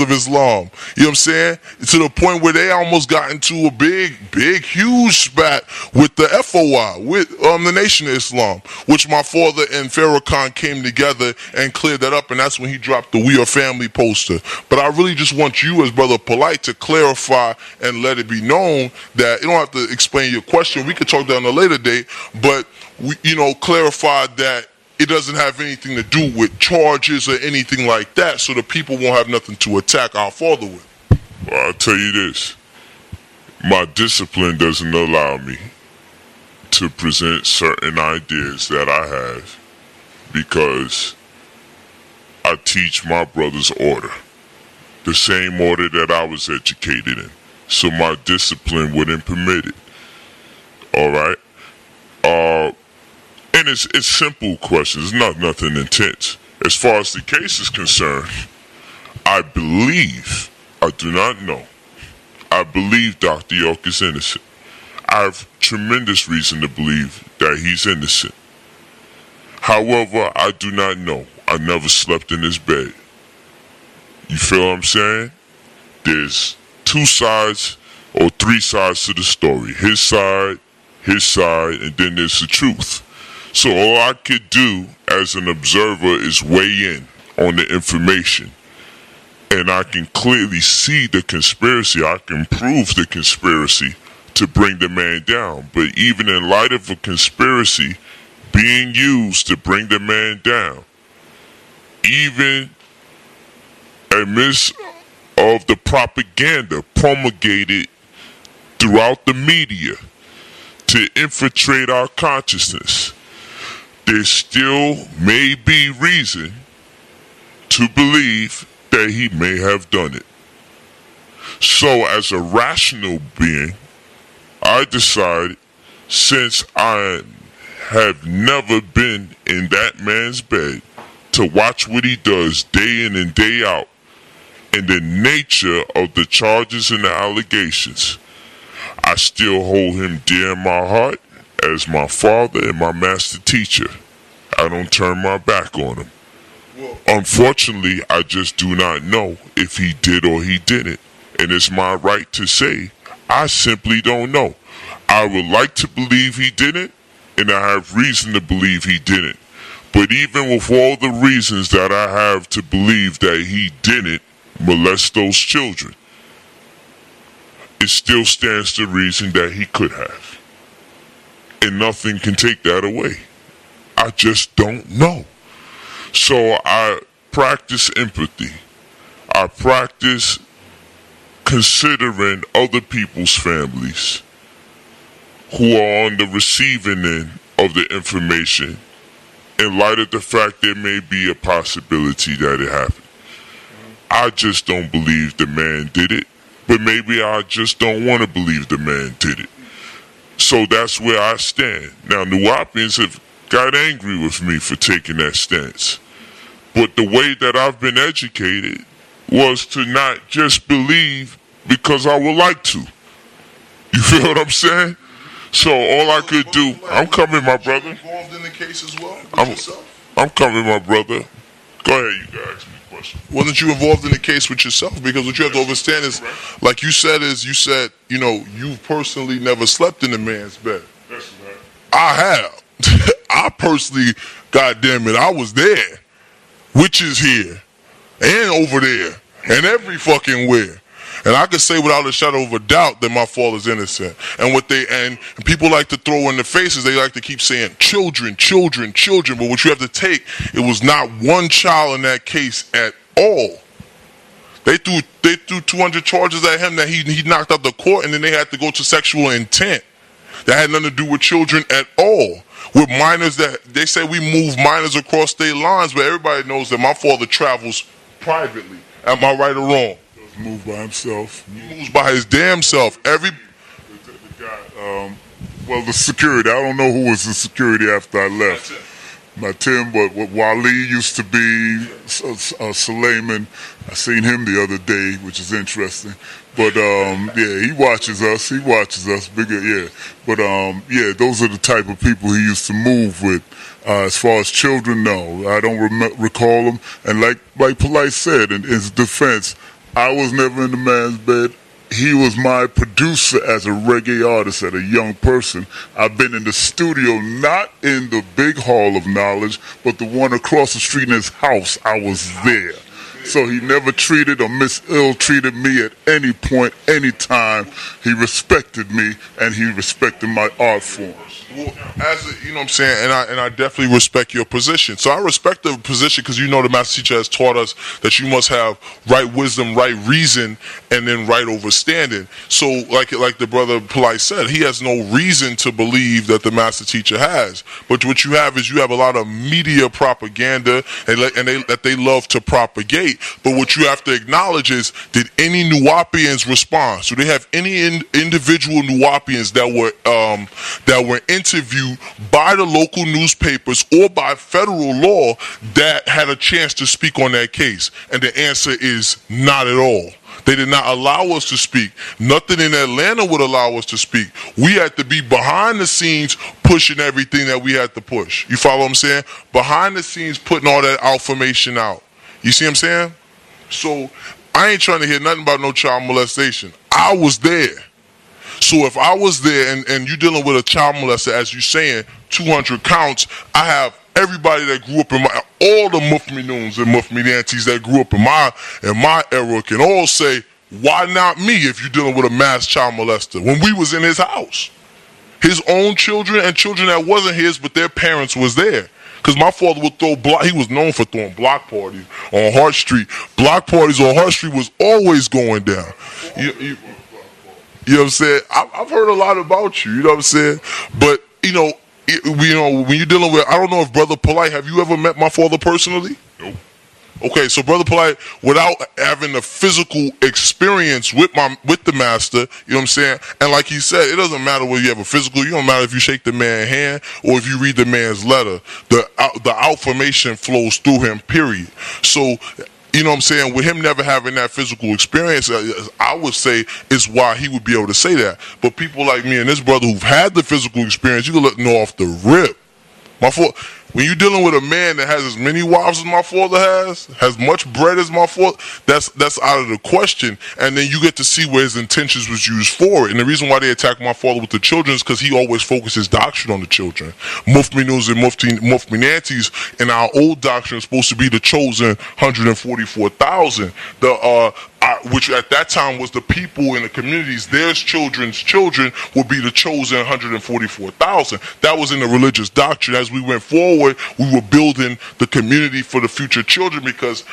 of Islam. You know what I'm saying? To the point where they almost got into a big, big, huge spat with the FOI, with um, the Nation of Islam, which my father and Farrakhan came together and cleared that up, and that's when he dropped the We Are Family poster. But I really just want you, as Brother Polite, to clarify and let it be known that you don't have to explain your question. We could talk that on a later date, but we, you know, clarify that it doesn't have anything to do with charges or anything like that, so the people won't have nothing to attack our father with. Well, I'll tell you this my discipline doesn't allow me to present certain ideas that I have because I teach my brother's order, the same order that I was educated in. So my discipline wouldn't permit it. All right. Uh, and it's it's simple questions, It's not nothing intense. As far as the case is concerned, I believe, I do not know, I believe Dr. York is innocent. I have tremendous reason to believe that he's innocent. However, I do not know. I never slept in his bed. You feel what I'm saying? There's two sides or three sides to the story. His side, his side, and then there's the truth. So all I could do as an observer is weigh in on the information. And I can clearly see the conspiracy. I can prove the conspiracy to bring the man down. But even in light of a conspiracy being used to bring the man down, even amidst of the propaganda promulgated throughout the media to infiltrate our consciousness, there still may be reason to believe that he may have done it. So, as a rational being, I decided since I have never been in that man's bed to watch what he does day in and day out and the nature of the charges and the allegations, I still hold him dear in my heart as my father and my master teacher. I don't turn my back on him. Unfortunately, I just do not know if he did or he didn't. And it's my right to say, I simply don't know. I would like to believe he didn't, and I have reason to believe he didn't. But even with all the reasons that I have to believe that he didn't molest those children, it still stands to reason that he could have. And nothing can take that away. I just don't know. So I practice empathy. I practice considering other people's families who are on the receiving end of the information in light of the fact there may be a possibility that it happened. I just don't believe the man did it, but maybe I just don't want to believe the man did it. So that's where I stand. Now, Nuwaubians have got angry with me for taking that stance. But the way that I've been educated was to not just believe because I would like to. You feel what I'm saying? So all I could do, I'm coming, my brother. Involved in the case as well? I'm. I'm coming, my brother. Go ahead, you guys. Wasn't you involved in the case with yourself? Because what you have to understand is, like you said, is you said, you know, you personally never slept in a man's bed. That's right. I have. I personally, goddamn it, I was there. Witches here and over there and every fucking where. And I can say without a shadow of a doubt that my father is innocent. And what they and people like to throw in the faces, they like to keep saying children, children, children. But what you have to take, it was not one child in that case at all. They threw they threw 200 charges at him that he he knocked out the court, and then they had to go to sexual intent. That had nothing to do with children at all. With minors that they say we move minors across state lines, but everybody knows that my father travels privately. Am I right or wrong? Moved by himself. Moves by his damn self. Every The, the guy, um, well, the security. I don't know who was the security after I left. My Tim, but what Wali used to be, uh, Suleiman. I seen him the other day, which is interesting. But um, yeah, he watches us. He watches us. Bigger, yeah. But um, yeah, those are the type of people he used to move with. Uh, as far as children, no, I don't rem- recall them. And like like Polite said, in his defense, I was never in the man's bed. He was my producer as a reggae artist, as a young person. I've been in the studio, not in the big hall of knowledge, but the one across the street in his house. I was there. So he never treated or mis ill treated me at any point, any time. He respected me and he respected my art form. Well, as a, you know what I'm saying, and I and I definitely respect your position. So I respect the position because you know the master teacher has taught us that you must have right wisdom, right reason, and then right understanding. So like like the brother Polite said, he has no reason to believe that the master teacher has. But what you have is you have a lot of media propaganda and and they that they love to propagate. But what you have to acknowledge is did any Nuwaubians respond? So they have any in, individual Nuwaubians that were um, that were in interviewed by the local newspapers or by federal law that had a chance to speak on that case? And the answer is not at all. They did not allow us to speak. Nothing in Atlanta would allow us to speak. We had to be behind the scenes pushing everything that we had to push. You follow what I'm saying? Behind the scenes putting all that information out. You see what I'm saying? So I ain't trying to hear nothing about no child molestation. I was there. So if I was there and, and you're dealing with a child molester, as you're saying, 200 counts, I have everybody that grew up in my, all the Mufminoons and Mufminantes that grew up in my, in my era can all say, why not me if you're dealing with a mass child molester? When we was in his house. His own children and children that wasn't his, but their parents was there. Because my father would throw block. He was known for throwing block parties on Hart Street. Block parties on Hart Street was always going down. You, you, you know what I'm saying? I, have heard a lot about you. You know what I'm saying? But you know, it, you know, when you're dealing with, I don't know if Brother Polite, have you ever met my father personally? Nope. Okay, so Brother Polite, without having the physical experience with my with the master, you know what I'm saying? And like he said, it doesn't matter whether you have a physical. You don't matter if you shake the man's hand or if you read the man's letter. The the information flows through him. Period. So you know what I'm saying? With him never having that physical experience, uh, I would say is why he would be able to say that. But people like me and this brother who've had the physical experience, you can let know off the rip. My fault when you're dealing with a man that has as many wives as my father has, has much bread as my father, that's that's out of the question. And then you get to see where his intentions was used for it. And the reason why they attack my father with the children is because he always focuses doctrine on the children. Mufti News and Mufti Mufti Nantes in our old doctrine is supposed to be the chosen 144,000. The uh, Which at that time was the people in the communities, their children's children would be the chosen 144,000. That was in the religious doctrine. As we went forward, we were building the community for the future children because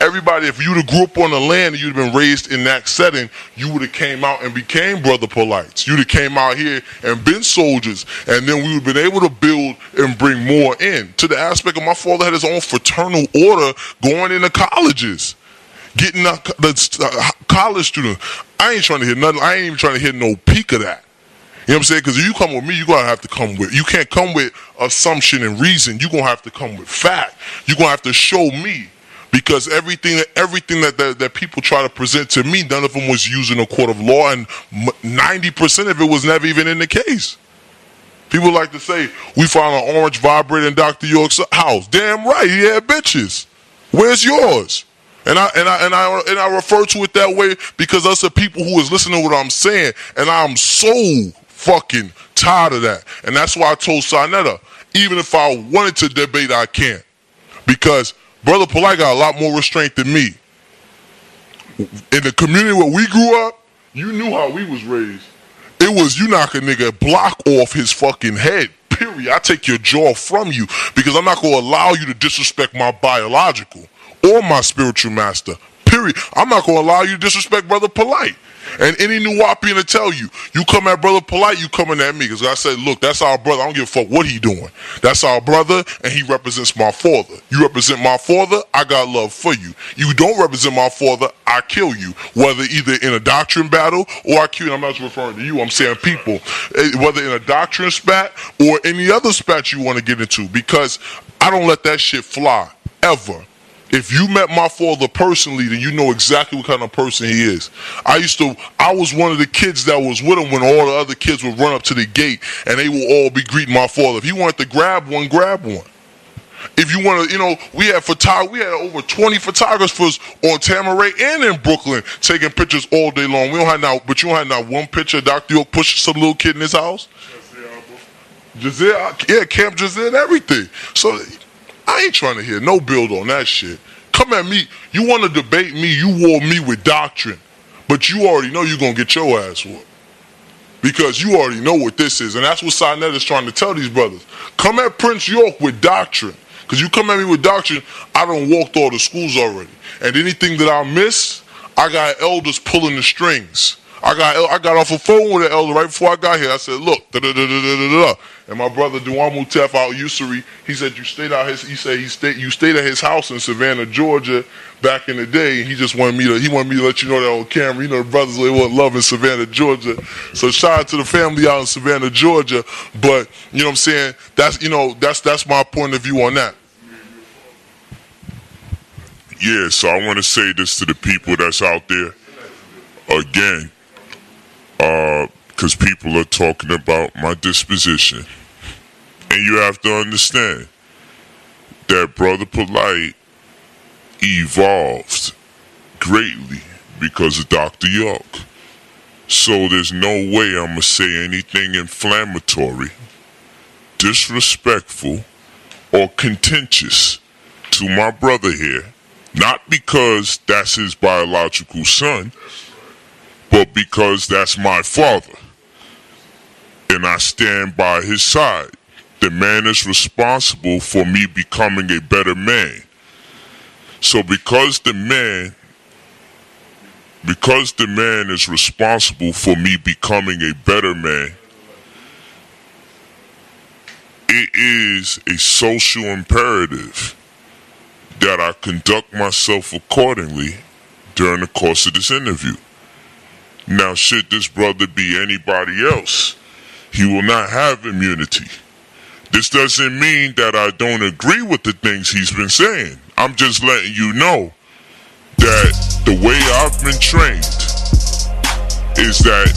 everybody, if you'd have grew up on the land and you'd have been raised in that setting, you would have came out and became brother polites. You'd have came out here and been soldiers, and then we would have been able to build and bring more in. To the aspect of my father had his own fraternal order going into colleges getting the, the uh, college student. I ain't trying to hit nothing. I ain't even trying to hit no peak of that. You know what I'm saying? Because if you come with me, you're gonna have to come with. You can't come with assumption and reason. You're gonna have to come with fact. You're gonna have to show me. Because everything, everything that, that, that people try to present to me, none of them was using a court of law, and ninety percent of it was never even in the case. People like to say we found an orange vibrator in Dr. York's house. Damn right, he had bitches. Where's yours? And I and I and I and I refer to it that way because us the people who is listening to what I'm saying, and I'm so fucking tired of that. And that's why I told Sa Neter, even if I wanted to debate, I can't. Because Brother Polite got a lot more restraint than me. In the community where we grew up, you knew how we was raised. It was you knock a nigga block off his fucking head. Period. I take your jaw from you because I'm not gonna allow you to disrespect my biological or my spiritual master. Period. I'm not going to allow you to disrespect Brother Polite. And any Nuwaubian to tell you, you come at Brother Polite, you coming at me. Because I said, look, that's our brother. I don't give a fuck what he doing. That's our brother, and he represents my father. You represent my father, I got love for you. You don't represent my father, I kill you. Whether either in a doctrine battle or I kill you. I'm not referring to you, I'm saying people. Eh, whether in a doctrine spat or any other spat you want to get into. Because I don't let that shit fly. Ever. If you met my father personally, then you know exactly what kind of person he is. I used to, I was one of the kids that was with him when all the other kids would run up to the gate and they would all be greeting my father. If he wanted to grab one, grab one. If you want to, you know, we had photog- we had over 20 photographers on Tama-Re and in Brooklyn taking pictures all day long. We don't have now, but you don't have now one picture of Dr. York pushing some little kid in his house. Giselle, yeah, Camp Giselle and everything. So I ain't trying to hear no build on that shit. Come at me. You want to debate me? You war me with doctrine, but you already know you're gonna get your ass whooped because you already know what this is, and that's what Sa Neter is trying to tell these brothers. Come at Prince York with doctrine, because you come at me with doctrine, I don't walked all the schools already, and anything that I miss, I got elders pulling the strings. I got I got off a phone with an elder right before I got here. I said, "Look, da da da da da da." And my brother Duamu Tef out Usuri, he said you stayed out his. He said he stayed. You stayed at his house in Savannah, Georgia, back in the day. He just wanted me to. He wanted me to let you know that on camera. You know the brothers they want love in Savannah, Georgia. So shout out to the family out in Savannah, Georgia. But you know what I'm saying? That's you know that's that's my point of view on that. Yeah, so I want to say this to the people that's out there. Again, because uh, people are talking about my disposition. And you have to understand that Brother Polite evolved greatly because of Dr. York. So there's no way I'm going to say anything inflammatory, disrespectful, or contentious to my brother here. Not because that's his biological son, but because that's my father. And I stand by his side. The man is responsible for me becoming a better man. So because the man because the man is responsible for me becoming a better man, it is a social imperative that I conduct myself accordingly during the course of this interview. Now, should this brother be anybody else, he will not have immunity. This doesn't mean that I don't agree with the things he's been saying. I'm just letting you know that the way I've been trained is that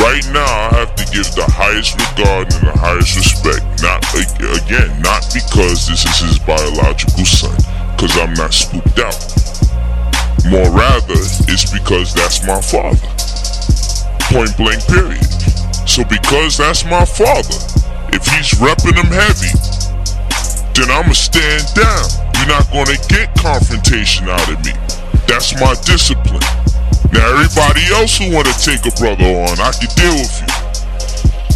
right now I have to give the highest regard and the highest respect. Not again, not because this is his biological son, because I'm not spooked out. More rather, it's because that's my father. Point blank, period. So because that's my father, if he's repping him heavy, then I'ma stand down. You're not gonna get confrontation out of me. That's my discipline. Now everybody else who wanna take a brother on, I can deal with you.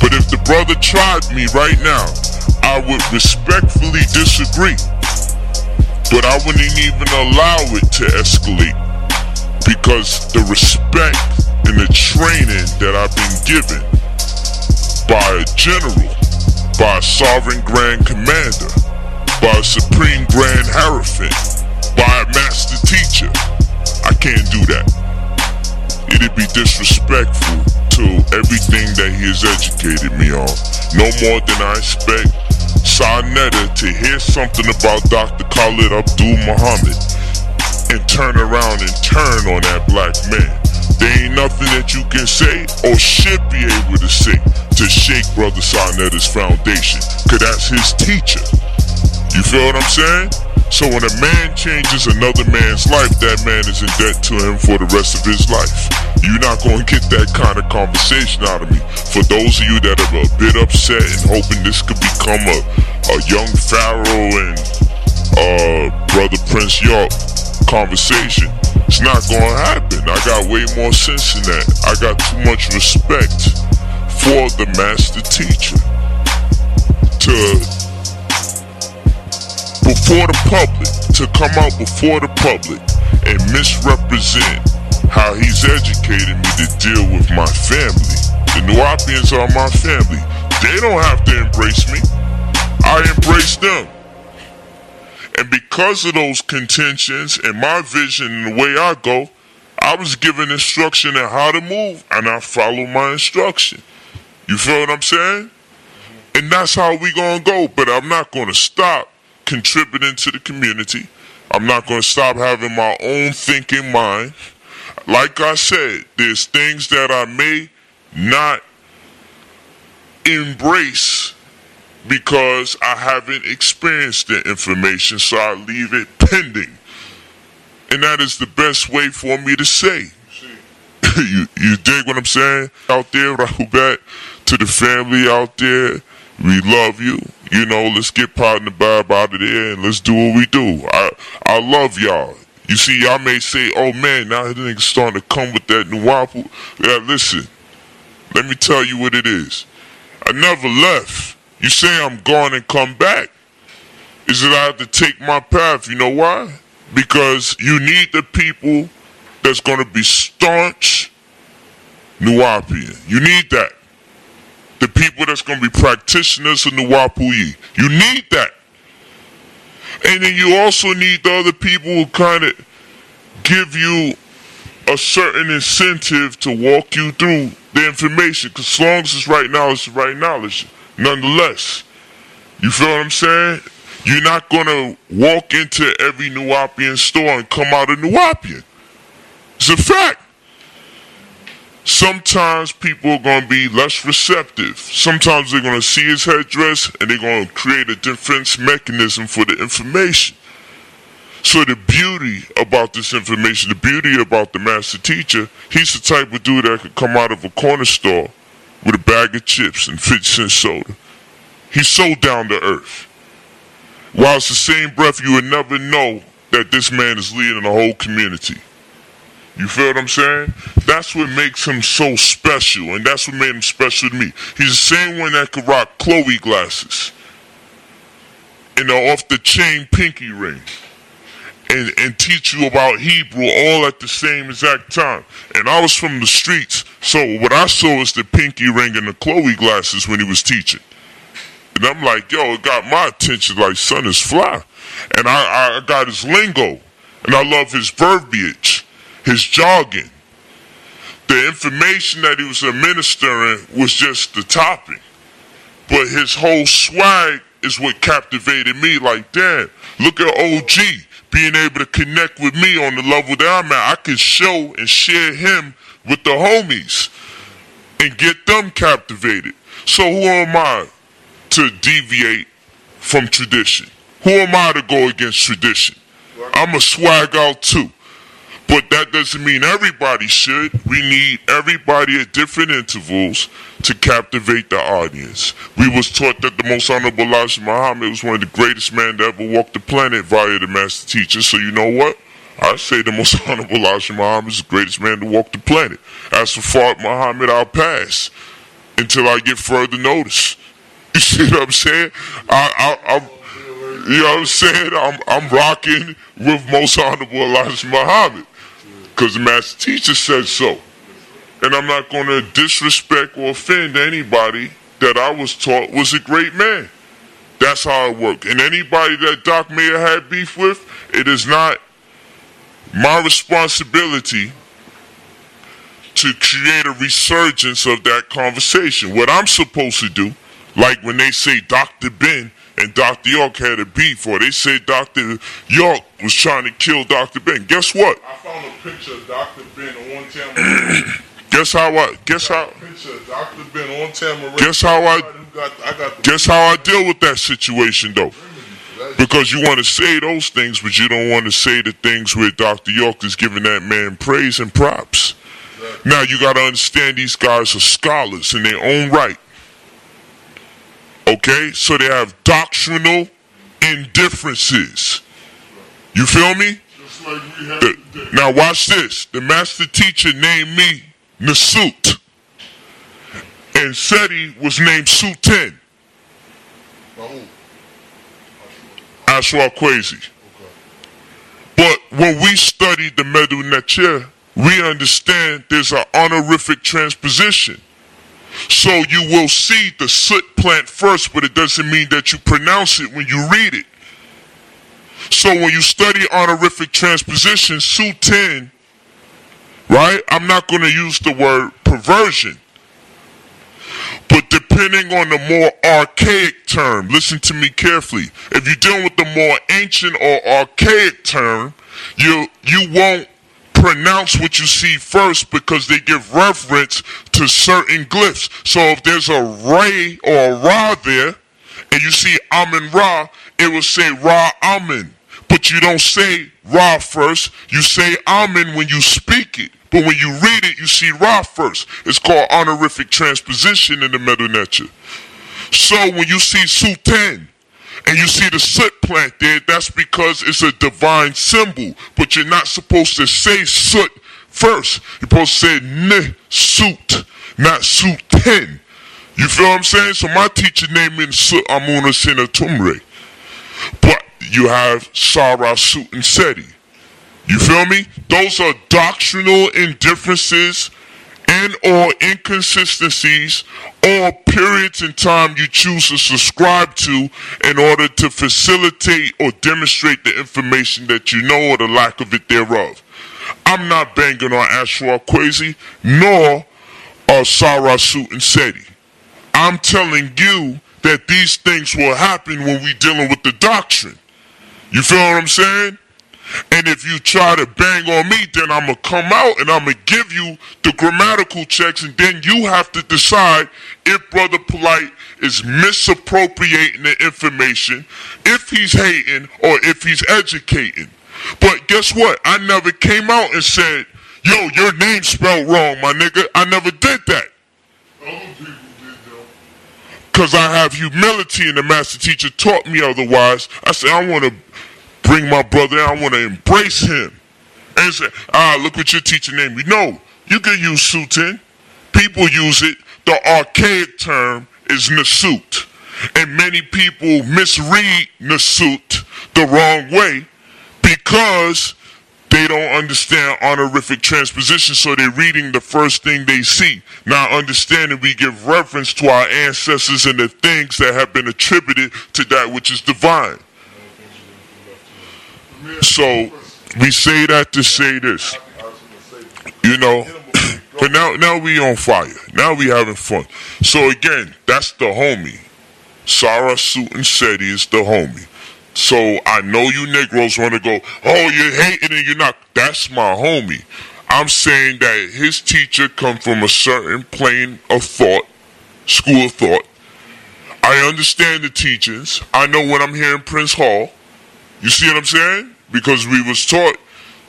But if the brother tried me right now, I would respectfully disagree but I wouldn't even allow it to escalate because the respect and the training that I've been given by a general, by a sovereign grand commander, by a supreme grand hierophant, by a master teacher, I can't do that. It'd be disrespectful to everything that he has educated me on. No more than I expect Sa Neter to hear something about Dr. Khalid Abdul Muhammad and turn around and turn on that black man. There ain't nothing that you can say or should be able to say to shake Brother Sa Neter's foundation, cause that's his teacher. You feel what I'm saying? So when a man changes another man's life, that man is in debt to him for the rest of his life. You're not to get that kind of conversation out of me. For those of you that are a bit upset and hoping this could become a, a young Pharaoh and uh, brother Prince York conversation, it's not to happen. I got way more sense than that. I got too much respect for the master teacher to before the public, to come out before the public and misrepresent how he's educated me to deal with my family. The Nuwaubians are my family. They don't have to embrace me. I embrace them. And because of those contentions and my vision and the way I go, I was given instruction on how to move and I follow my instruction. You feel what I'm saying? And that's how we gonna go. But I'm not gonna stop contributing to the community. I'm not to stop having my own thinking mind. Like I said, there's things that I may not embrace because I haven't experienced the information, so I leave it pending. And that is the best way for me to say. you, you dig what I'm saying? Out there, Rahubat, to the family out there, we love you. You know, let's get part in the vibe out of there and let's do what we do. I I love y'all. You see, y'all may say, oh man, now the niggas starting to come with that new waffle. Yeah, listen, let me tell you what it is. I never left. You say I'm gone and come back. Is that I have to take my path. You know why? Because you need the people that's going to be staunch Nuwaubian. You need that. The people that's going to be practitioners of Nuwaubian. You need that. And then you also need the other people who kind of give you a certain incentive to walk you through the information. Because as long as it's right knowledge, it's right knowledge. Nonetheless, you feel what I'm saying? You're not going to walk into every New Nuwaubian store and come out a New Nuwaubian. It's a fact. Sometimes people are going to be less receptive. Sometimes they're going to see his headdress and they're going to create a defense mechanism for the information. So the beauty about this information, the beauty about the master teacher, he's the type of dude that could come out of a corner store with a bag of chips and 50 cent soda. He's so down to earth. While it's the same breath, you would never know that this man is leading a whole community. You feel what I'm saying? That's what makes him so special, and that's what made him special to me. He's the same one that could rock Chloe glasses and the off the chain pinky ring. And, and teach you about Hebrew all at the same exact time. And I was from the streets, so what I saw was the pinky ring and the Chloe glasses when he was teaching. And I'm like, yo, it got my attention like son is fly. And I, I got his lingo. And I love his verbiage his jogging. The information that he was administering was just the topic. But his whole swag is what captivated me. Like, damn, look at OG being able to connect with me on the level that I'm at. I can show and share him with the homies and get them captivated. So who am I to deviate from tradition? Who am I to go against tradition? I'm a swag out too. But that doesn't mean everybody should. We need everybody at different intervals to captivate the audience. We was taught that the most honorable Elijah Muhammad was one of the greatest men to ever walk the planet via the master teacher. So you know what? I say the most honorable Elijah Muhammad is the greatest man to walk the planet. As for Fard Muhammad, I'll pass until I get further notice. You see what I'm saying? I, I, I'm, you know what I'm saying? I'm, I'm rocking with most honorable Elijah Muhammad because the master teacher said so. And I'm not going to disrespect or offend anybody that I was taught was a great man. That's how it worked. And anybody that Doc Mayer had beef with, it is not my responsibility to create a resurgence of that conversation. What I'm supposed to do, like when they say Dr. Ben and Dr. York had a beef, or they said Dr. York was trying to kill Dr. Ben. Guess what? I found a picture of Dr. Ben on Tamarind. guess how I guess how picture of Dr. Ben on. Guess how I got, I got guess how I deal with that situation though. Because you want to say those things, but you don't want to say the things where Dr. York is giving that man praise and props. Now you got to understand these guys are scholars in their own right. Okay, so they have doctrinal indifferences. You feel me? Like the, now watch this. The master teacher named me Nasut. And said he was named Suten. Ashra Kwesi. Okay. But when we study the Medu Neter, we understand there's an honorific transposition. So you will see the soot plant first, but it doesn't mean that you pronounce it when you read it. So when you study honorific transposition, Su 10, right? I'm not going to use the word perversion. But depending on the more archaic term, listen to me carefully. If you're dealing with the more ancient or archaic term, you you won't pronounce what you see first because they give reference to certain glyphs. So if there's a ray or a ra there, and you see Amen Ra, it will say Ra Amen. But you don't say Ra first, you say Amen when you speak it. But when you read it, you see Ra first. It's called honorific transposition in the Medu Neter. So when you see Sultan, and you see the soot plant there, that's because it's a divine symbol. But you're not supposed to say soot first. You're supposed to say ne suit, not ten. You feel what I'm saying? So my teacher named me Sut Amuna Sinatumre. But you have Sarah Sut and Seti. You feel me? Those are doctrinal indifferences and or inconsistencies or periods in time you choose to subscribe to in order to facilitate or demonstrate the information that you know or the lack of it thereof. I'm not banging on Ashra Kwesi nor uh, Sarah Sut and Seti. I'm telling you that these things will happen when we dealing with the doctrine. You feel what I'm saying? And if you try to bang on me, then I'm going to come out and I'm going to give you the grammatical checks, and then you have to decide if Brother Polite is misappropriating the information, if he's hating, or if he's educating. But guess what? I never came out and said, yo, your name spelled wrong, my nigga. I never did that. Other people did that. Because I have humility and the master teacher taught me otherwise. I said, I want to bring my brother in. I want to embrace him. And say, ah, look what your teacher named me. No, you can use Sultan. People use it. The archaic term is Nasut. And many people misread Nasut the wrong way because they don't understand honorific transposition, so they're reading the first thing they see. Now, understanding we give reference to our ancestors and the things that have been attributed to that which is divine. So, we say that to say this. You know, but now, now we on fire. Now we having fun. So again, that's the homie. Sarah Sutin Seti is the homie. So I know you Negroes want to go, oh, you're hating and you're not. That's my homie. I'm saying that his teacher come from a certain plane of thought, school of thought. I understand the teachings. I know when I'm here in Prince Hall. You see what I'm saying? Because we was taught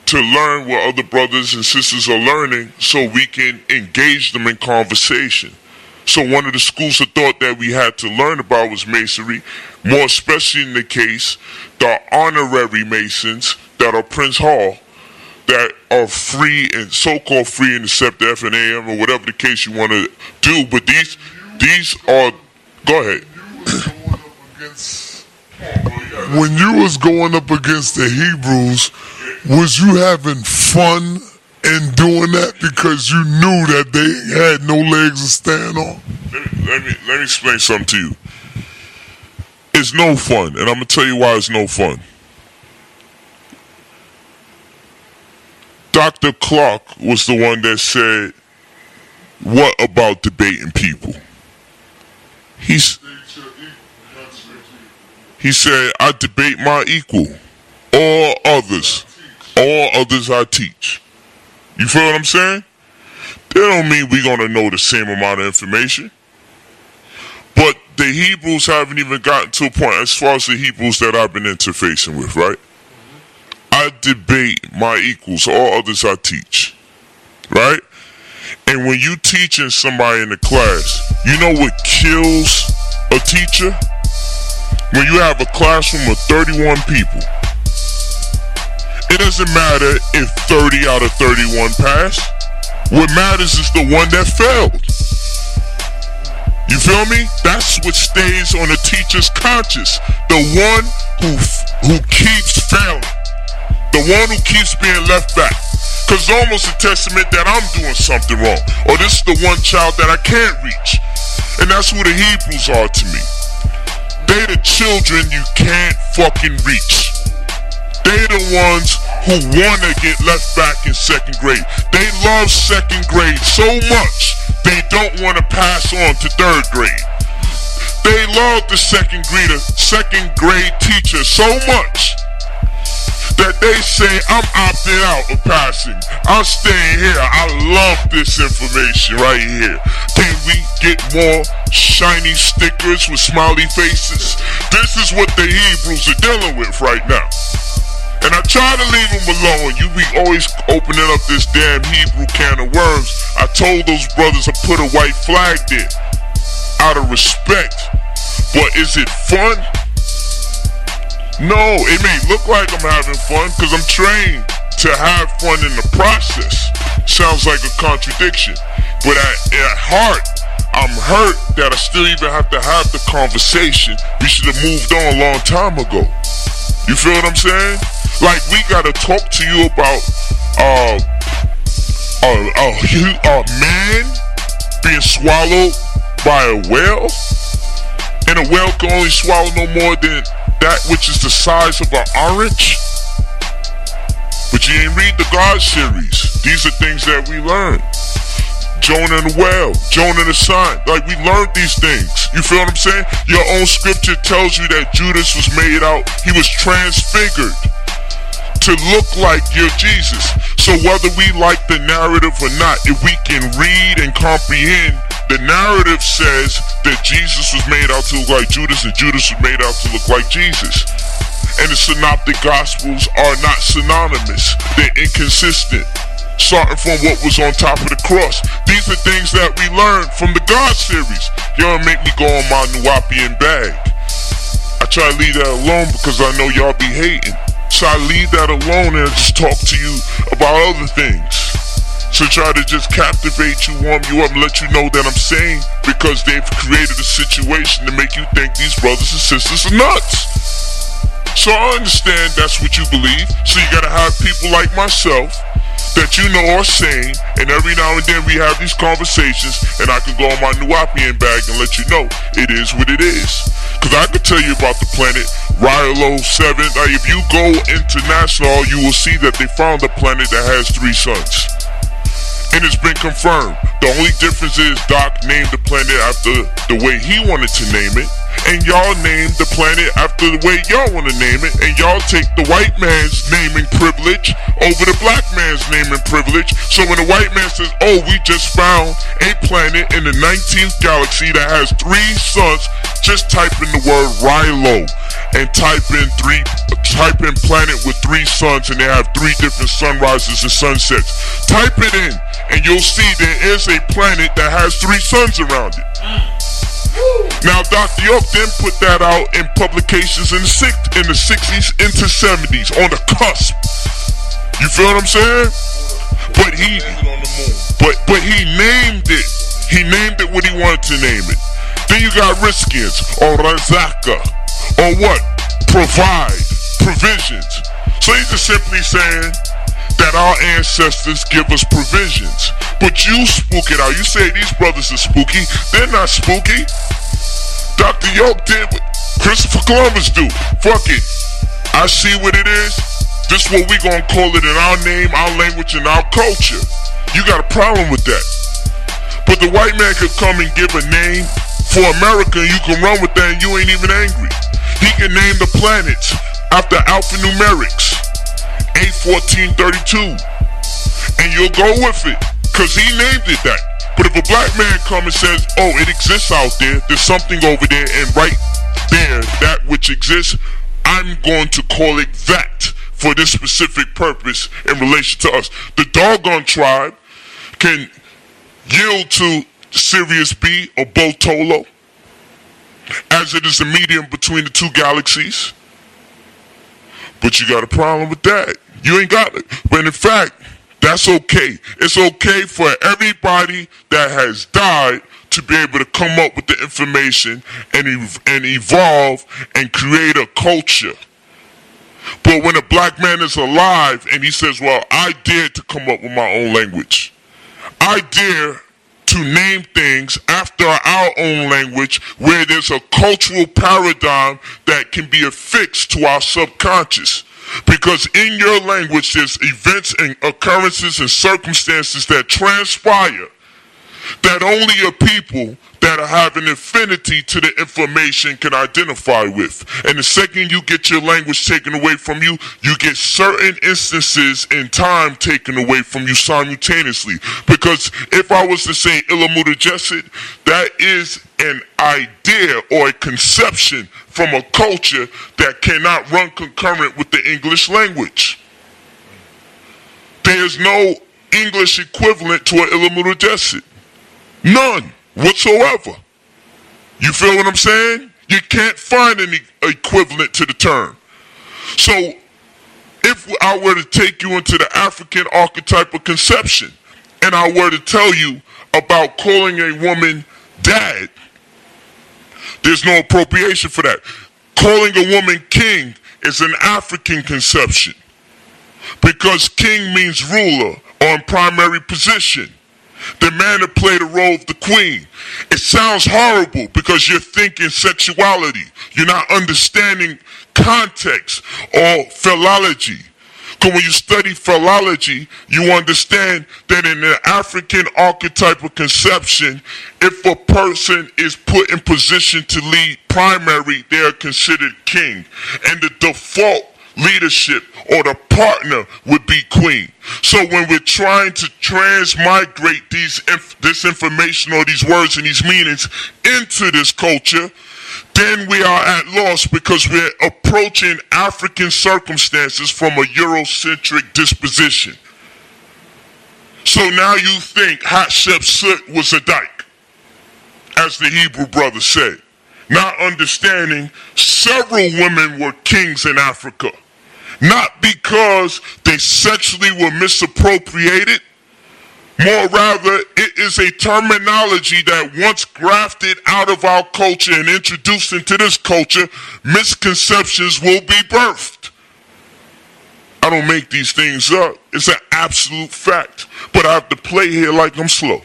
to learn what other brothers and sisters are learning so we can engage them in conversation. So one of the schools of thought that we had to learn about was masonry, more especially in the case the honorary masons that are Prince Hall that are free and so-called free and accept the FNAM or whatever the case you want to do. But these these are go ahead. When you was going up against the Hebrews, was you having fun in doing that because you knew that they had no legs to stand on? Let me, let me, let me explain something to you. It's no fun, and I'm gonna tell you why it's no fun. Dr. Clark was the one that said, "What about debating people?" He's he said, "I debate my equal, all others, all others I teach." You feel what I'm saying? That don't mean we're gonna know the same amount of information. But the Hebrews haven't even gotten to a point, as far as the Hebrews that I've been interfacing with, right? I debate my equals, all others I teach, right? And when you teaching somebody in the class, you know what kills a teacher? When you have a classroom of 31 people it doesn't matter if 30 out of 31 pass. What matters is the one that failed. You feel me? That's what stays on the teacher's conscience. The one who who keeps failing. The one who keeps being left back. Cause almost a testament that I'm doing something wrong. Or this is the one child that I can't reach. And that's who the Hebrews are to me. They the children you can't fucking reach. They the ones who want to get left back in second grade. They love second grade so much they don't want to pass on to third grade. They love the second grader, second grade teacher so much that they say I'm opting out of passing. I'm staying here. I love this information right here. Can we get more shiny stickers with smiley faces? This is what the Hebrews are dealing with right now. And I try to leave them alone. You be always opening up this damn Hebrew can of worms. I told those brothers to put a white flag there out of respect. But is it fun? No, it may look like I'm having fun because I'm trained to have fun in the process. Sounds like a contradiction. But at, at heart, I'm hurt that I still even have to have the conversation. We should have moved on a long time ago. You feel what I'm saying? Like we gotta talk to you about uh a, a, a man being swallowed by a whale, and a whale can only swallow no more than that which is the size of an orange. But you ain't read the God series. These are things that we learn. Jonah and the whale, Jonah and the sun. Like we learned these things. You feel what I'm saying? Your own scripture tells you that Judas was made out, he was transfigured to look like your Jesus. So whether we like the narrative or not, if we can read and comprehend, the narrative says that Jesus was made out to look like Judas and Judas was made out to look like Jesus. And the synoptic gospels are not synonymous. They're inconsistent starting from what was on top of the cross. These are things that we learned from the God series. Y'all make me go on my New Nuwaubian bag. I try to leave that alone because I know y'all be hating. So I leave that alone and I just talk to you about other things. So try to just captivate you, warm you up, and let you know that I'm sane because they've created a situation to make you think these brothers and sisters are nuts. So I understand that's what you believe. So you gotta have people like myself that you know are sane, and every now and then we have these conversations, and I can go on my Nuwaubian bag and let you know it is what it is. Cause I could tell you about the planet Rilo 7. Like if you go international, you will see that they found a planet that has three suns. And it's been confirmed. The only difference is Doc named the planet after the way he wanted to name it and y'all name the planet after the way y'all want to name it, and y'all take the white man's naming privilege over the black man's naming privilege. So when the white man says, "Oh, we just found a planet in the 19th galaxy that has three suns," just type in the word Rilo and type in three, type in planet with three suns, and they have three different sunrises and sunsets. Type it in, and you'll see there is a planet that has three suns around it. Now, Dr. York then put that out in publications in the, six, in the 60s into 70s on the cusp. You feel what I'm saying? But he, but but he named it. He named it what he wanted to name it. Then you got Riskians or Razaka or what? Provide provisions. So he's just simply saying that our ancestors give us provisions. But you spook it out. You say these brothers are spooky. They're not spooky. Dr. York did what Christopher Columbus do. Fuck it. I see what it is. This what we gonna call it in our name, our language, and our culture. You got a problem with that. But the white man could come and give a name for America and you can run with that and you ain't even angry. He can name the planets after alphanumerics. A1432. And you'll go with it. Cause he named it that. But if a black man comes and says, oh, it exists out there, there's something over there, and right there, that which exists, I'm going to call it that for this specific purpose in relation to us. The Dogon tribe can yield to Sirius B or Botolo, as it is the medium between the two galaxies. But you got a problem with that. You ain't got it. But in fact, that's okay. It's okay for everybody that has died to be able to come up with the information and, ev- and evolve and create a culture. But when a black man is alive and he says, Well, I dare to come up with my own language, I dare to name things after our own language where there's a cultural paradigm that can be affixed to our subconscious. Because in your language, there's events and occurrences and circumstances that transpire that only a people that have an affinity to the information can identify with. And the second you get your language taken away from you, you get certain instances in time taken away from you simultaneously. Because if I was to say Ilamuta Jesset, that is an idea or a conception from a culture that cannot run concurrent with the English language. There's no English equivalent to an Jesset. None whatsoever. You feel what I'm saying? You can't find any equivalent to the term. So, if I were to take you into the African archetype of conception, and I were to tell you about calling a woman dad, there's no appropriation for that. Calling a woman king is an African conception because king means ruler or in primary position the man to played the role of the queen. It sounds horrible because you're thinking sexuality. You're not understanding context or philology. Because when you study philology, you understand that in the African archetype of conception, if a person is put in position to lead primary, they are considered king. And the default leadership or the partner would be queen. So when we're trying to transmigrate these inf- this information or these words and these meanings into this culture, then we are at loss because we're approaching African circumstances from a Eurocentric disposition. So now you think Hatshepsut was a dyke, as the Hebrew brother said. Not understanding several women were kings in Africa not because they sexually were misappropriated. More rather, it is a terminology that once grafted out of our culture and introduced into this culture, misconceptions will be birthed. I don't make these things up. It's an absolute fact. But I have to play here like I'm slow.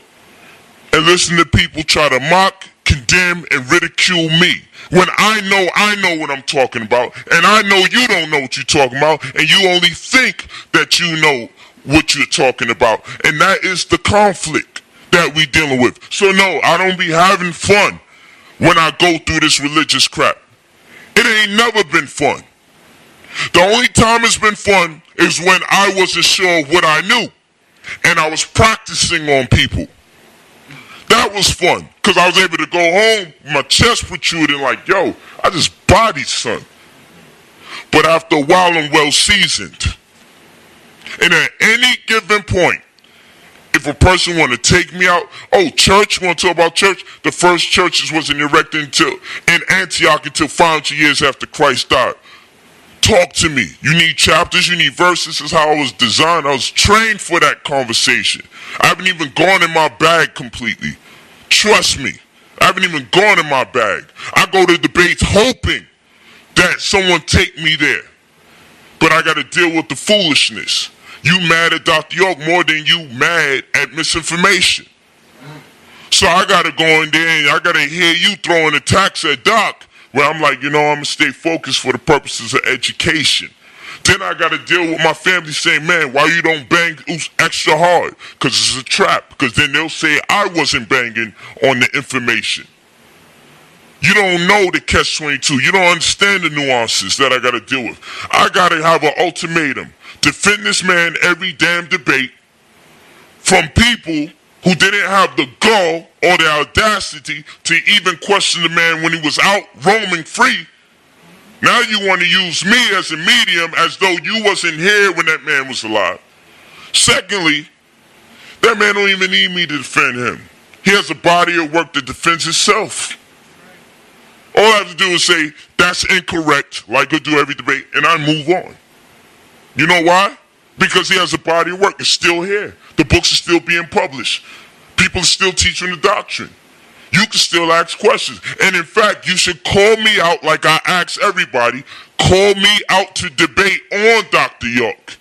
And listen to people try to mock, condemn, and ridicule me when I know I know what I'm talking about, and I know you don't know what you're talking about, and you only think that you know what you're talking about. And that is the conflict that we dealing with. So no, I don't be having fun when I go through this religious crap. It ain't never been fun. The only time it's been fun is when I wasn't sure what I knew. And I was practicing on people. That was fun because I was able to go home, my chest protruding, like, yo, I just bodied son. But after a while, I'm well seasoned. And at any given point, if a person want to take me out, oh, church, want to talk about church? The first churches wasn't erected until in Antioch until 500 years after Christ died. Talk to me. You need chapters, you need verses. This is how I was designed. I was trained for that conversation. I haven't even gone in my bag completely. Trust me. I haven't even gone in my bag. I go to debates hoping that someone take me there. But I got to deal with the foolishness. You mad at Dr. York more than you mad at misinformation. So I got to go in there and I got to hear you throwing attacks at Doc where I'm like, you know, I'm to stay focused for the purposes of education. Then I got to deal with my family saying, man, why you don't bang extra hard? Because it's a trap. Because then they'll say I wasn't banging on the information. You don't know the catch 22. You don't understand the nuances that I got to deal with. I got to have an ultimatum. Defend this man every damn debate from people who didn't have the gall or the audacity to even question the man when he was out roaming free now you want to use me as a medium as though you wasn't here when that man was alive. Secondly, that man don't even need me to defend him. He has a body of work that defends itself. All I have to do is say, that's incorrect, like I do every debate, and I move on. You know why? Because he has a body of work. It's still here. The books are still being published. People are still teaching the doctrine you can still ask questions. And in fact, you should call me out like I ask everybody. Call me out to debate on Dr. York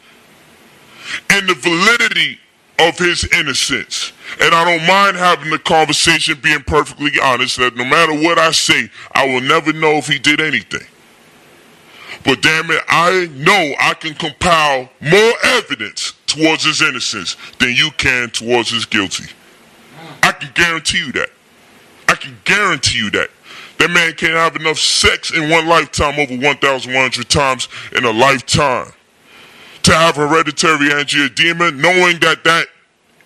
and the validity of his innocence. And I don't mind having the conversation being perfectly honest that no matter what I say, I will never know if he did anything. But damn it, I know I can compile more evidence towards his innocence than you can towards his guilty. I can guarantee you that. I can guarantee you that. That man can't have enough sex in one lifetime over 1,100 times in a lifetime. To have hereditary angioedema, knowing that that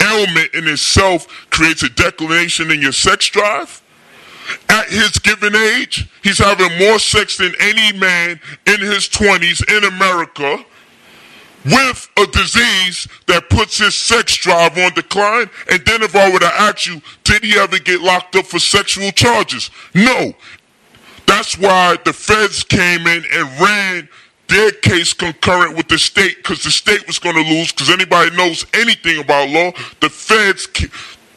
ailment in itself creates a declination in your sex drive. At his given age, he's having more sex than any man in his 20s in America with a disease that puts his sex drive on decline. And then if I were to ask you, did he ever get locked up for sexual charges? No. That's why the feds came in and ran their case concurrent with the state because the state was going to lose because anybody knows anything about law, the feds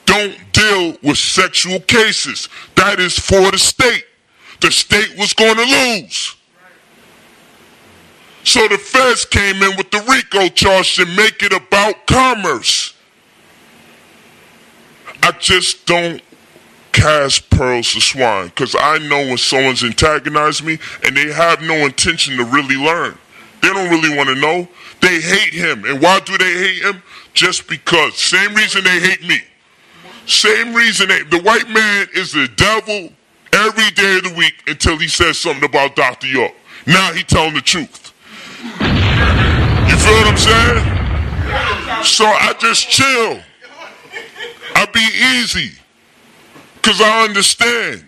don't deal with sexual cases. That is for the state. The state was going to lose. So the feds came in with the RICO charge to make it about commerce. I just don't cast pearls to swine because I know when someone's antagonized me and they have no intention to really learn. They don't really want to know. They hate him. And why do they hate him? Just because. Same reason they hate me. Same reason they, the white man is the devil every day of the week until he says something about Dr. York. Now he telling the truth. You feel what I'm saying? So I just chill. I be easy. Because I understand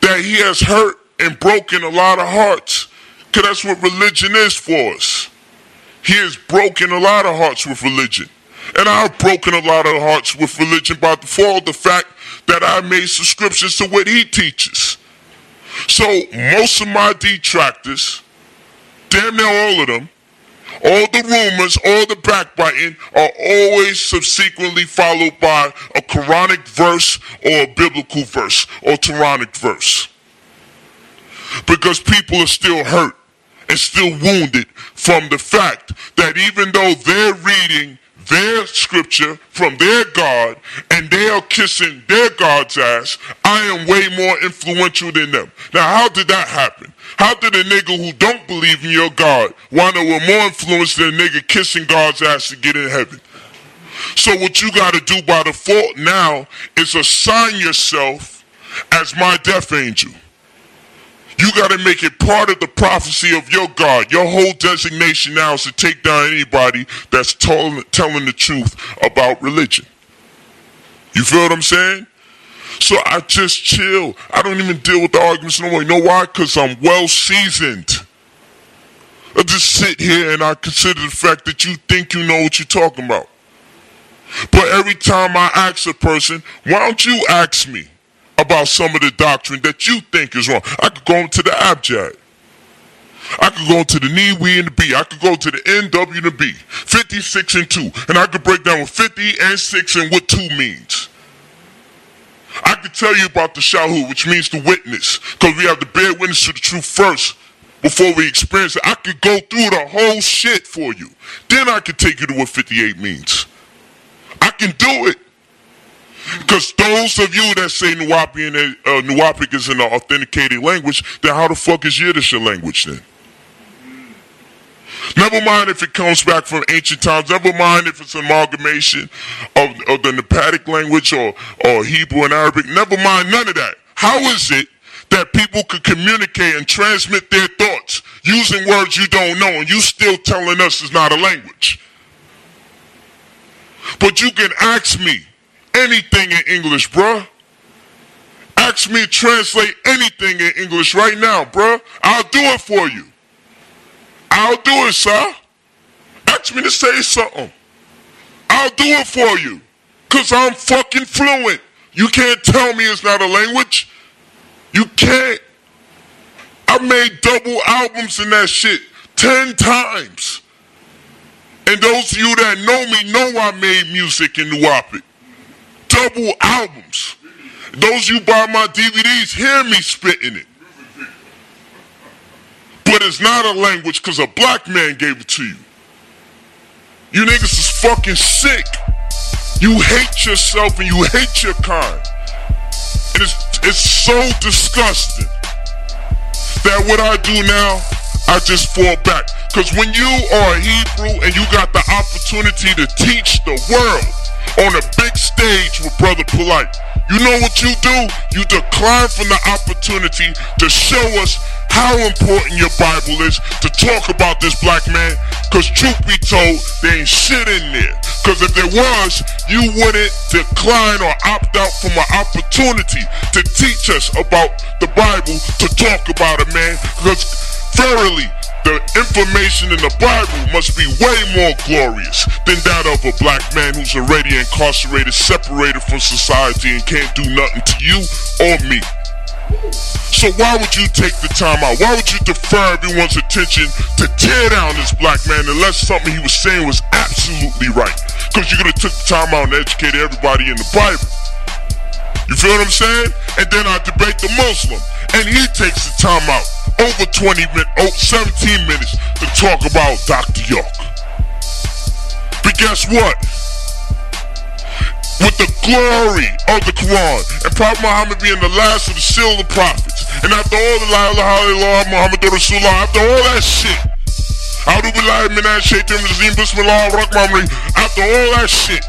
that he has hurt and broken a lot of hearts. Because that's what religion is for us. He has broken a lot of hearts with religion. And I've broken a lot of hearts with religion by the fault the fact that I made subscriptions to what he teaches. So most of my detractors, damn near all of them, all the rumors, all the backbiting are always subsequently followed by a Quranic verse or a biblical verse or Quranic verse. Because people are still hurt and still wounded from the fact that even though they're reading their scripture from their God and they are kissing their God's ass, I am way more influential than them. Now, how did that happen? How did a nigga who don't believe in your God wind up with more influence than a nigga kissing God's ass to get in heaven? So what you got to do by default now is assign yourself as my death angel. You got to make it part of the prophecy of your God. Your whole designation now is to take down anybody that's telling, telling the truth about religion. You feel what I'm saying? So I just chill. I don't even deal with the arguments no more. You know why? Because I'm well seasoned. I just sit here and I consider the fact that you think you know what you're talking about. But every time I ask a person, why don't you ask me about some of the doctrine that you think is wrong? I could go into the abjad. I could go into the knee, we, and the B. I could go to the N, W, and the B. 56 and 2. And I could break down with 50 and 6 and what 2 means. I could tell you about the shahud, which means the witness, because we have to bear witness to the truth first before we experience it. I could go through the whole shit for you. Then I could take you to what 58 means. I can do it. Because those of you that say Nuwaubian, uh, Nuwaubic is an authenticated language, then how the fuck is Yiddish a language then? Never mind if it comes back from ancient times. Never mind if it's an amalgamation of, of the Nepadic language or, or Hebrew and Arabic. Never mind none of that. How is it that people could communicate and transmit their thoughts using words you don't know and you still telling us it's not a language? But you can ask me anything in English, bruh. Ask me to translate anything in English right now, bruh. I'll do it for you. I'll do it, sir. Ask me to say something. I'll do it for you. Because I'm fucking fluent. You can't tell me it's not a language. You can't. I made double albums in that shit ten times. And those of you that know me know I made music in Nuwaubic. Double albums. Those you buy my DVDs hear me spitting it. But it's not a language because a black man gave it to you. You niggas is fucking sick. You hate yourself and you hate your kind. And it's, it's so disgusting that what I do now, I just fall back. Because when you are a Hebrew and you got the opportunity to teach the world on a big stage with Brother Polite. You know what you do? You decline from the opportunity to show us how important your Bible is to talk about this black man. Cause truth be told, there ain't shit in there. Cause if there was, you wouldn't decline or opt out from an opportunity to teach us about the Bible, to talk about it, man. Because verily, the information in the Bible must be way more glorious than that of a black man who's already incarcerated, separated from society, and can't do nothing to you or me. So why would you take the time out? Why would you defer everyone's attention to tear down this black man unless something he was saying was absolutely right? Because you could have took the time out and educated everybody in the Bible. You feel what I'm saying? And then I debate the Muslim, and he takes the time out over 20 minutes, oh, 17 minutes to talk about Dr. York. But guess what? With the glory of the Quran and Prophet Muhammad being the last of the seal of the prophets, and after all the La ilaha illallah Muhammad Rasulullah, after all that shit, billahi minash shaitan rajim, bismillah ar-Rahman after all that shit,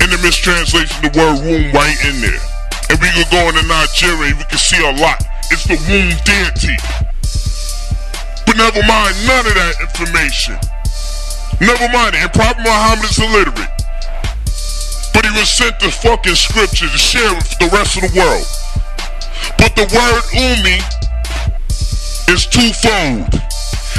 in the mistranslation, of the word womb right in there. And we could go into Nigeria, we can see a lot. It's the womb deity. But never mind none of that information. Never mind it. And Prophet Muhammad is illiterate. But he was sent the fucking scripture to share with the rest of the world. But the word umi is twofold.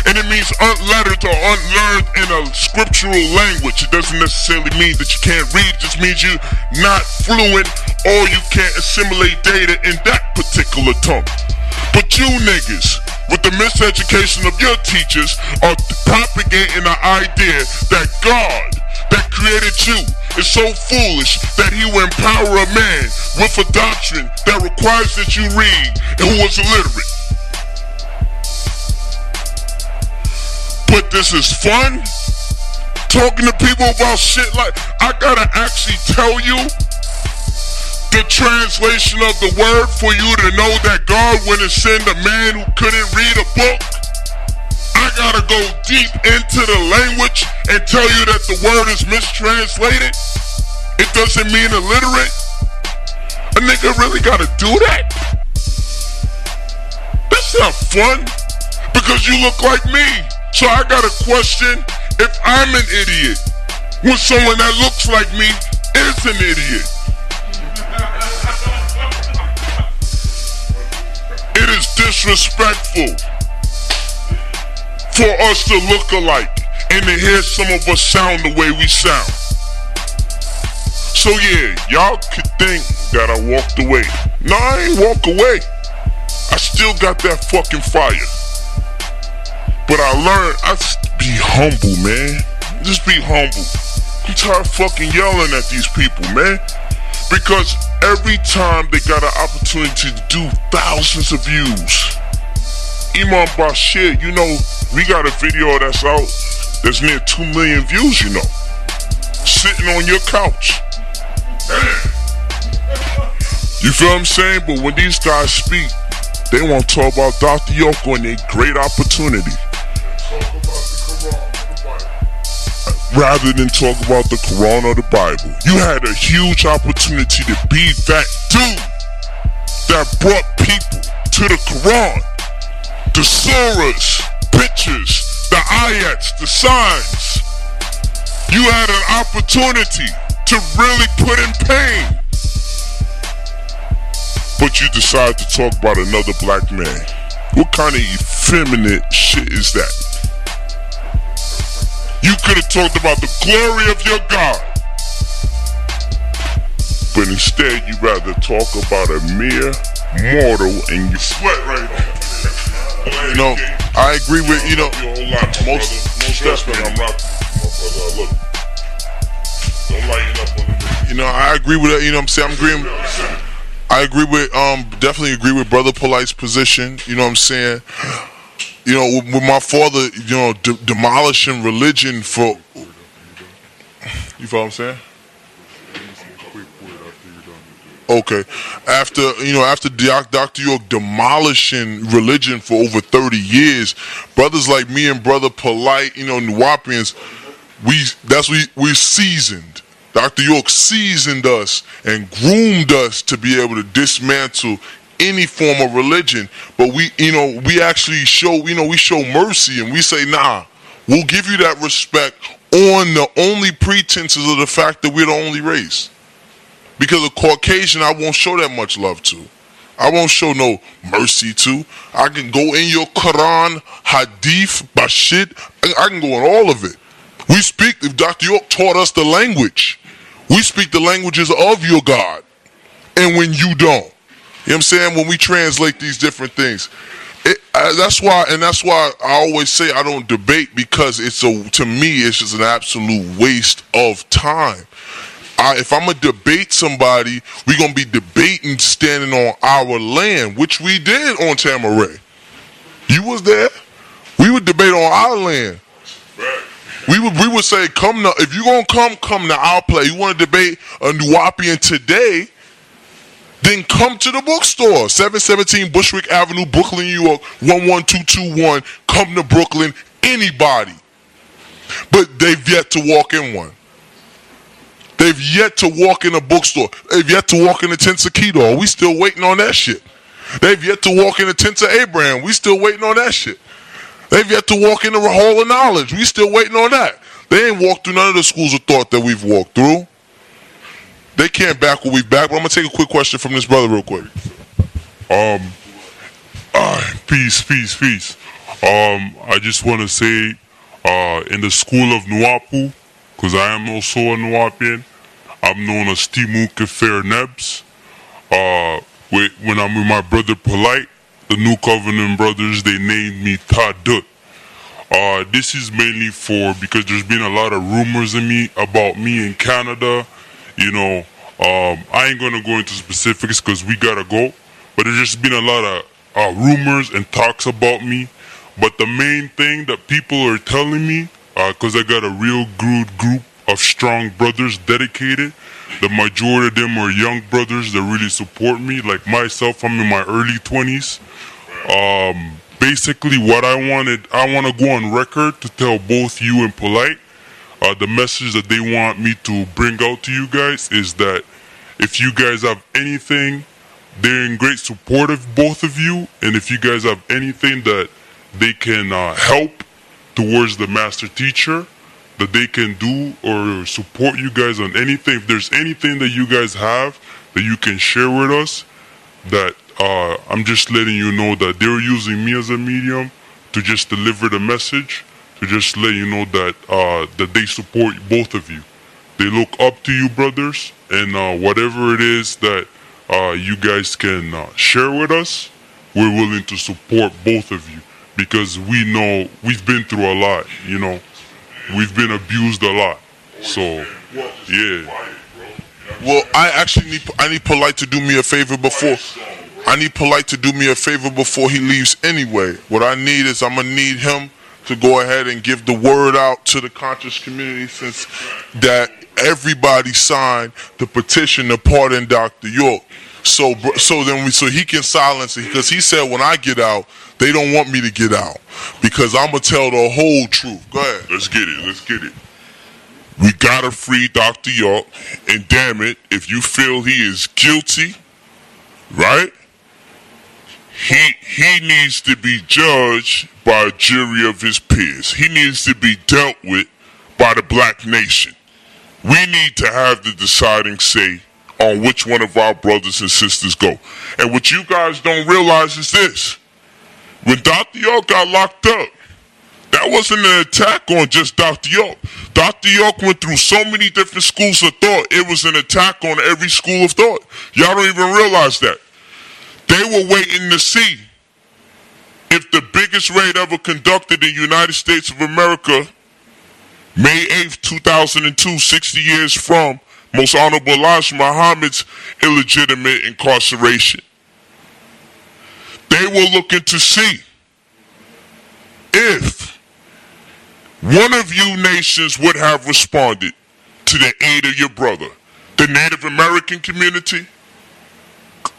And it means unlettered or unlearned in a scriptural language. It doesn't necessarily mean that you can't read. It just means you're not fluent or you can't assimilate data in that particular tongue. But you niggas, with the miseducation of your teachers, are propagating the idea that God that created you is so foolish that he will empower a man with a doctrine that requires that you read and who is illiterate. But this is fun? Talking to people about shit like I gotta actually tell you the translation of the word for you to know that God wouldn't send a man who couldn't read a book. I gotta go deep into the language and tell you that the word is mistranslated. It doesn't mean illiterate. A nigga really gotta do that? That's not fun. Because you look like me. So I got a question if I'm an idiot when someone that looks like me is an idiot. It is disrespectful for us to look alike and to hear some of us sound the way we sound. So yeah, y'all could think that I walked away. No, I ain't walk away. I still got that fucking fire. But I learned I just be humble, man. Just be humble. I'm tired fucking yelling at these people, man. Because every time they got an opportunity to do thousands of views. Imam Bashir, you know, we got a video that's out that's near 2 million views, you know. Sitting on your couch. You feel what I'm saying? But when these guys speak, they want to talk about Dr. York and their great opportunity. Rather than talk about the Quran or the Bible. You had a huge opportunity to be that dude that brought people to the Quran, the surahs, pictures, the ayats, the signs. You had an opportunity to really put in pain. But you decide to talk about another black man. What kind of effeminate shit is that? You could have talked about the glory of your God. But instead, you rather talk about a mere mortal and you sweat right now. You know, I agree with you know most most definitely. I'm rocking, my brother. Look, don't lighten up on the. you know I agree with that. You know what I'm saying I'm agreeing. I agree with um definitely agree with brother Polite's position. You know what I'm saying. You know, with, my father, you know, de- demolishing religion for. You feel what I'm saying? Okay, after you know, after Dr. York demolishing religion for over thirty years, brothers like me and brother Polite, you know, Nuwaubians, we that's we we're seasoned. Dr. York seasoned us and groomed us to be able to dismantle any form of religion. But we, you know, we actually show, you know, we show mercy and we say, nah, we'll give you that respect on the only pretenses of the fact that we're the only race. Because a Caucasian, I won't show that much love to. I won't show no mercy to. I can go in your Quran, Hadith, Bashid. I can go in all of it. We speak, if Dr. York taught us the language, we speak the languages of your God. And when you don't, you know what I'm saying? When we translate these different things, it, that's why, and that's why I always say I don't debate because it's a to me it's just an absolute waste of time. I, if I'm gonna debate somebody, we're gonna be debating standing on our land, which we did on Tama-Re. You was there. We would debate on our land. We would we would say, come to if you gonna come, come to our play. You want to debate a Nuwaubian today? Then come to the bookstore, 717 Bushwick Avenue, Brooklyn, New York, 11221. Come to Brooklyn, anybody. But they've yet to walk in one. They've yet to walk in a bookstore. They've yet to walk in of Keto. We still waiting on that shit. They've yet to walk in the tent Abraham. We still waiting on that shit. They've yet to walk in the Hall of Knowledge. We still waiting on that. They ain't walked through none of the schools of thought that we've walked through. They can't back what we back. But I'm gonna take a quick question from this brother real quick. Um, uh, peace, peace, peace. Um, I just want to say, uh, in the school of Nuwaupu, because I am also a Nuwaubian, I'm known as Timu Kefer Nebs. Uh, when I'm with my brother Polite, the New Covenant brothers, they named me Tadut. Uh, this is mainly for because there's been a lot of rumors in me about me in Canada you know, um, I ain't gonna go into specifics because we gotta go. But there's just been a lot of uh, rumors and talks about me. But the main thing that people are telling me, because uh, I got a real good group of strong brothers dedicated, the majority of them are young brothers that really support me. Like myself, I'm in my early 20s. Um, basically, what I wanted, I want to go on record to tell both you and Polite uh, the message that they want me to bring out to you guys is that if you guys have anything, they're in great support of both of you, and if you guys have anything that they can uh, help towards the master teacher, that they can do or support you guys on anything, if there's anything that you guys have that you can share with us, that uh, I'm just letting you know that they're using me as a medium to just deliver the message to just let you know that uh, that they support both of you. They look up to you, brothers, and uh, whatever it is that uh, you guys can uh, share with us, we're willing to support both of you because we know we've been through a lot. You know, we've been abused a lot. So, yeah. Well, I actually need I need polite to do me a favor before. I need polite to do me a favor before he leaves anyway. What I need is I'm gonna need him to go ahead and give the word out to the conscious community since that everybody signed the petition to pardon Dr. York. So, so then we, so he can silence it because he said when I get out, they don't want me to get out because I'm gonna tell the whole truth. Go ahead. Let's get it. Let's get it. We gotta free Dr. York, and damn it, if you feel he is guilty, right? He he needs to be judged by a jury of his peers. He needs to be dealt with by the black nation. We need to have the deciding say on which one of our brothers and sisters go. And what you guys don't realize is this. When Dr. York got locked up, that wasn't an attack on just Dr. York. Dr. York went through so many different schools of thought, it was an attack on every school of thought. Y'all don't even realize that. They were waiting to see if the biggest raid ever conducted in the United States of America, May 8th, 2002, 60 years from Most Honorable Elijah Muhammad's illegitimate incarceration. They were looking to see if one of you nations would have responded to the aid of your brother, the Native American community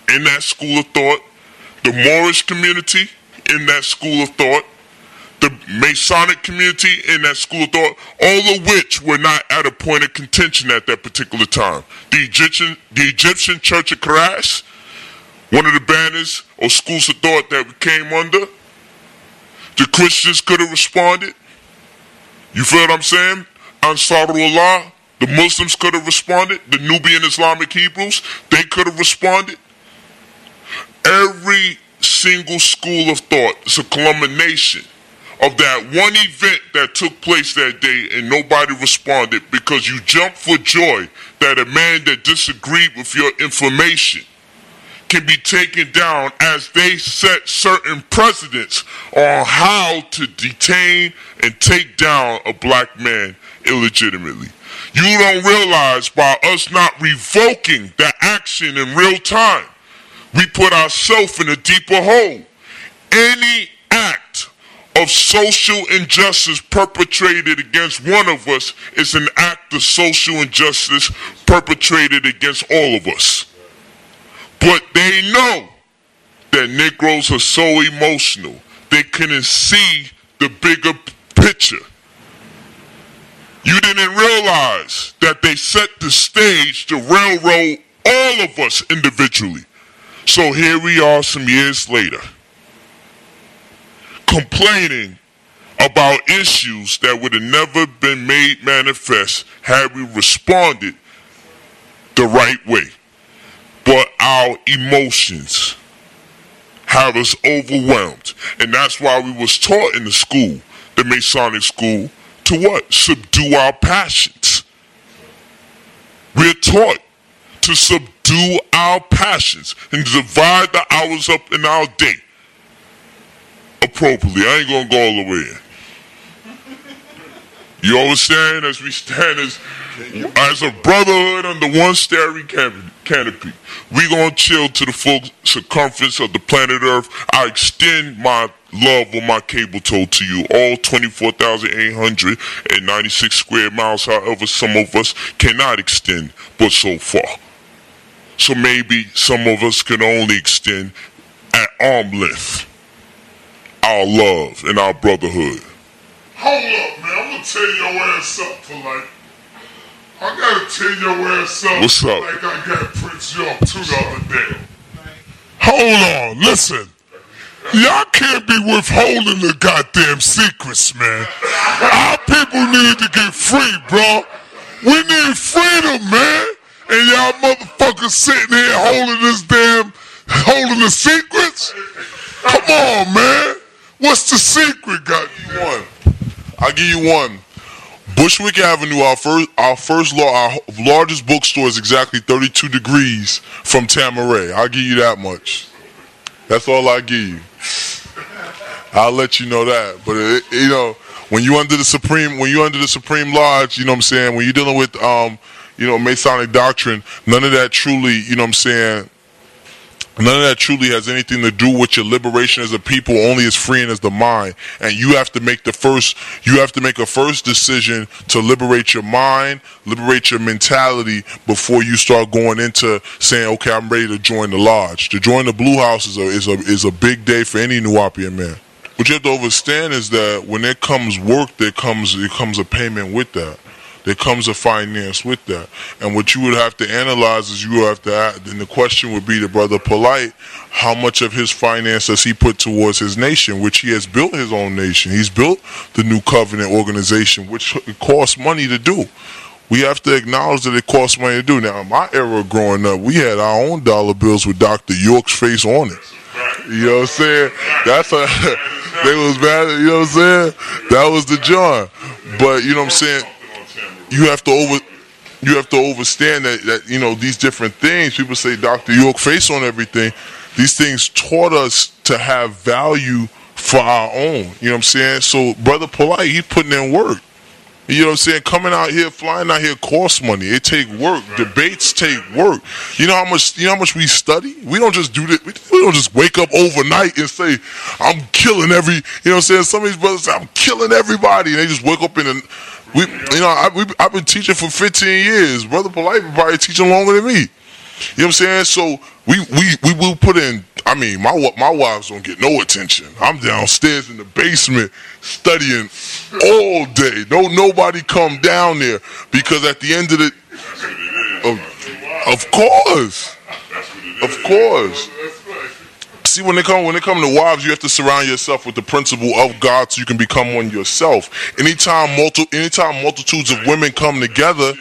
in that school of thought, the Moorish community, in that school of thought, the Masonic community in that school of thought, all of which were not at a point of contention at that particular time. The Egyptian, the Egyptian Church of Christ, one of the banners or schools of thought that we came under, the Christians could have responded. You feel what I'm saying? Ansarullah, the Muslims could have responded. The Nubian Islamic Hebrews, they could have responded. Every single school of thought is a culmination of that one event that took place that day and nobody responded because you jumped for joy that a man that disagreed with your information can be taken down as they set certain precedents on how to detain and take down a black man illegitimately. You don't realize by us not revoking that action in real time, we put ourselves in a deeper hole. Any act of social injustice perpetrated against one of us is an act of social injustice perpetrated against all of us. But they know that Negroes are so emotional, they couldn't see the bigger picture. You didn't realize that they set the stage to railroad all of us individually. So here we are some years later, complaining about issues that would have never been made manifest had we responded the right way. But our emotions have us overwhelmed. And that's why we was taught in the school, the Masonic school, to what? Subdue our passions. We're taught to subdue our passions and divide the hours up in our day appropriately. I ain't gonna go all the way in. You understand? As we stand as as a brotherhood under one starry canopy, we gonna chill to the full circumference of the planet Earth. I extend my love on my cable tow to you, all 24,896 square miles, however some of us cannot extend, but so far. So maybe some of us can only extend at arm length our love and our brotherhood. Hold up, man. I'm gonna tell your ass up for like. I gotta tell your ass up. What's up? Like I got Prince York too the other day. Hold on, listen. Y'all can't be withholding the goddamn secrets, man. Our people need to get free, bro. We need freedom, man. And y'all motherfuckers sitting here holding this damn, holding the secrets? Come on, man. What's the secret, God? One. I'll give you one. Bushwick Avenue, our first, our first, law, our largest bookstore is exactly 32 degrees from Tama-Re. I'll give you that much. That's all I give you. I'll let you know that. But it, you know, when you under the supreme, when you under the supreme lodge, you know what I'm saying. When you're dealing with, um, you know, Masonic doctrine, none of that truly, you know what I'm saying. None of that truly has anything to do with your liberation as a people, only as freeing as the mind. And you have to make the first, you have to make a first decision to liberate your mind, liberate your mentality before you start going into saying, okay, I'm ready to join the lodge. To join the Blue House is a, is a, is a big day for any New Nuwaubian man. What you have to understand is that when it comes work, there comes, there comes a payment with that. There comes a finance with that. And what you would have to analyze is you have to, add, then the question would be to Brother Polite, how much of his finance does he put towards his nation, which he has built his own nation. He's built the New Covenant organization, which costs money to do. We have to acknowledge that it costs money to do. Now, in my era growing up, we had our own dollar bills with Dr. York's face on it. You know what I'm saying? That's a, they was bad, you know what I'm saying? That was the John. But, you know what I'm saying? You have to over you have to understand that, that you know these different things. People say Dr. York face on everything. These things taught us to have value for our own. You know what I'm saying? So brother Polite, he's putting in work. You know what I'm saying? Coming out here, flying out here costs money. It take work. Debates take work. You know how much you know how much we study? We don't just do that. We, we don't just wake up overnight and say, I'm killing every you know what I'm saying? Some of these brothers say, I'm killing everybody and they just wake up in the we, you know, I, we, I've been teaching for 15 years. Brother Polite probably teaching longer than me. You know what I'm saying? So we we we will put in. I mean, my my wives don't get no attention. I'm downstairs in the basement studying all day. No nobody come down there because at the end of the, of, of course, of course. See, when they come when they come to wives, you have to surround yourself with the principle of God, so you can become one yourself. Anytime multi, anytime multitudes of women come together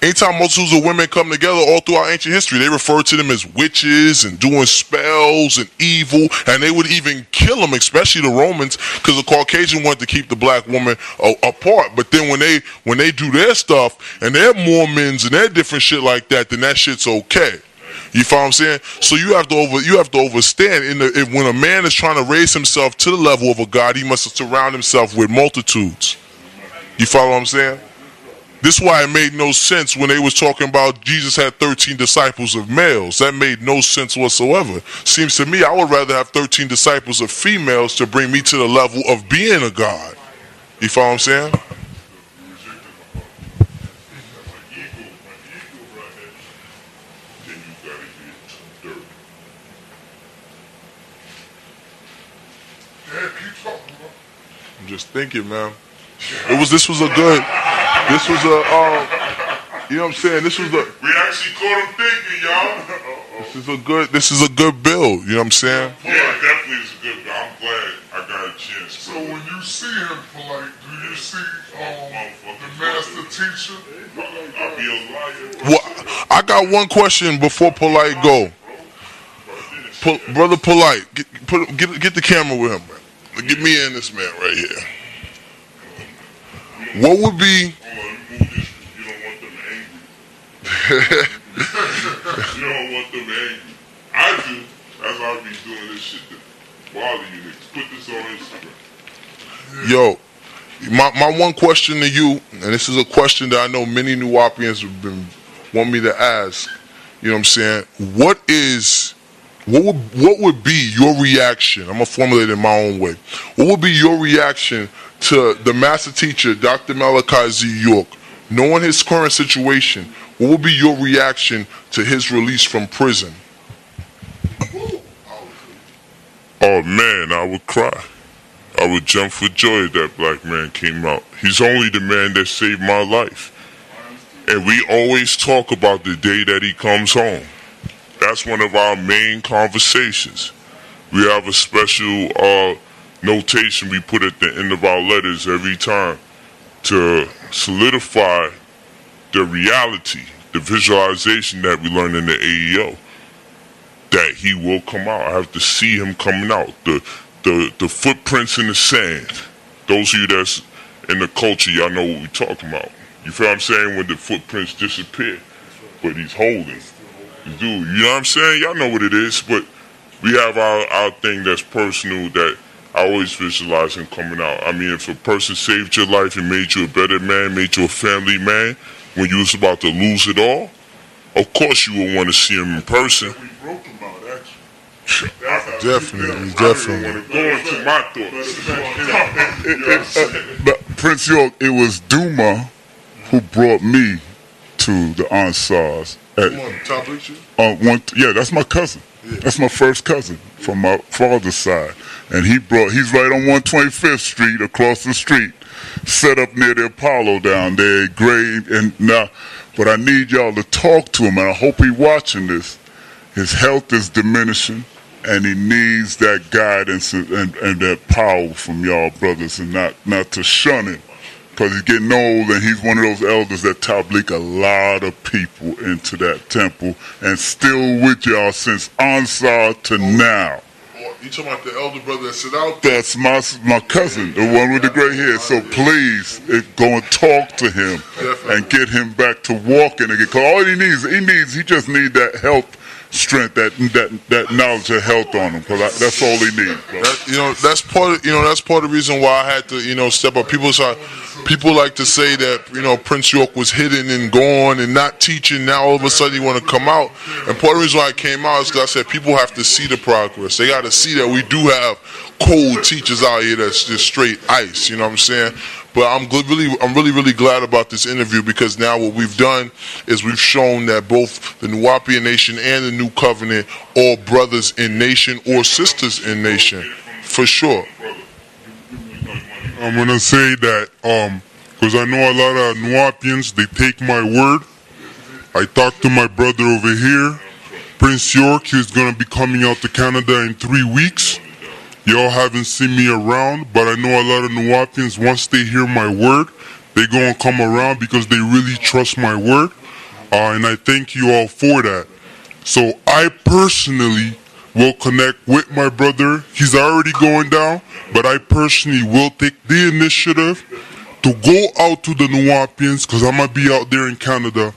Anytime multitudes of women come together all throughout ancient history, they refer to them as witches and doing spells and evil, and they would even kill them, especially the Romans, because the Caucasian wanted to keep the black woman apart. But then when they when they do their stuff and they're Mormons and they're different shit like that, then that shit's okay. You follow what I'm saying? So you have to over you have to understand in the if, when a man is trying to raise himself to the level of a god, he must surround himself with multitudes. You follow what I'm saying? This is why it made no sense when they was talking about Jesus had 13 disciples of males. That made no sense whatsoever. Seems to me I would rather have 13 disciples of females to bring me to the level of being a God. You follow what I'm saying? I'm just thinking, man. It was this was a good this was a, um, you know what I'm saying? This was a. We actually caught him thinking, y'all. This is a good. This is a good build. You know what I'm saying? Yeah, definitely is a good. Build. I'm glad I got a chance. So when you see him, like, do you see um, the master teacher? I'll be a liar. Well, I got one question before polite go. Pol- brother polite, get, put, get get the camera with him. Get me in this man right here. What would be? you don't want them angry. I do. That's why I be doing this shit to bother you niggas. Put this on Instagram. Yo, my, my one question to you, and this is a question that I know many New Nuwaubians have been want me to ask. You know what I'm saying? What is what would what would be your reaction? I'm gonna formulate it in my own way. What would be your reaction to the master teacher, Dr. Malachi Z. York, knowing his current situation? What would be your reaction to his release from prison? Oh man, I would cry. I would jump for joy that black man came out. He's only the man that saved my life. And we always talk about the day that he comes home. That's one of our main conversations. We have a special uh, notation we put at the end of our letters every time to solidify the reality, the visualization that we learn in the AEO, that he will come out. I have to see him coming out. The the the footprints in the sand. Those of you that's in the culture, y'all know what we're talking about. You feel what I'm saying? When the footprints disappear, but he's holding. Dude, you know what I'm saying? Y'all know what it is, but we have our, our thing that's personal that I always visualize him coming out. I mean, if a person saved your life and made you a better man, made you a family man, when you was about to lose it all, of course you would want to see him in person. We broke him out, actually. Definitely, definitely. Go into my thoughts. But Prince York, it was Duma who brought me to the Ansars. At, uh, one, yeah, that's my cousin. That's my first cousin from my father's side, and he brought. He's right on 125th Street, across the street, set up near the Apollo down there, Gray. And now, but I need y'all to talk to him, and I hope he watching this. His health is diminishing, and he needs that guidance and, and, and that power from y'all brothers, and not not to shun him because he's getting old and he's one of those elders that tablik a lot of people into that temple and still with y'all since Ansar to now. You talking about the elder brother that sit out there? That's my my cousin, the one with the gray hair. So please, go and talk to him and get him back to walking again. Cause all he needs, he needs, he just need that health, strength, that that that knowledge of health on them, Cause that's all they need. That, you know, that's part. Of, you know, that's part of the reason why I had to, you know, step up. People say, people like to say that you know Prince York was hidden and gone and not teaching. Now all of a sudden he want to come out. And part of the reason why I came out is because I said people have to see the progress. They got to see that we do have cold teachers out here that's just straight ice. You know what I'm saying? But I'm really, I'm really, really glad about this interview because now what we've done is we've shown that both the Nuwaubian Nation and the New Covenant are brothers in nation or sisters in nation, for sure. I'm gonna say that um, because I know a lot of Nuwaubians, they take my word. I talked to my brother over here, Prince York. He's gonna be coming out to Canada in three weeks. Y'all haven't seen me around, but I know a lot of Nuwaubians. Once they hear my word, they gonna come around because they really trust my word, uh, and I thank you all for that. So I personally will connect with my brother. He's already going down, but I personally will take the initiative to go out to the Nuwaubians because I'm gonna be out there in Canada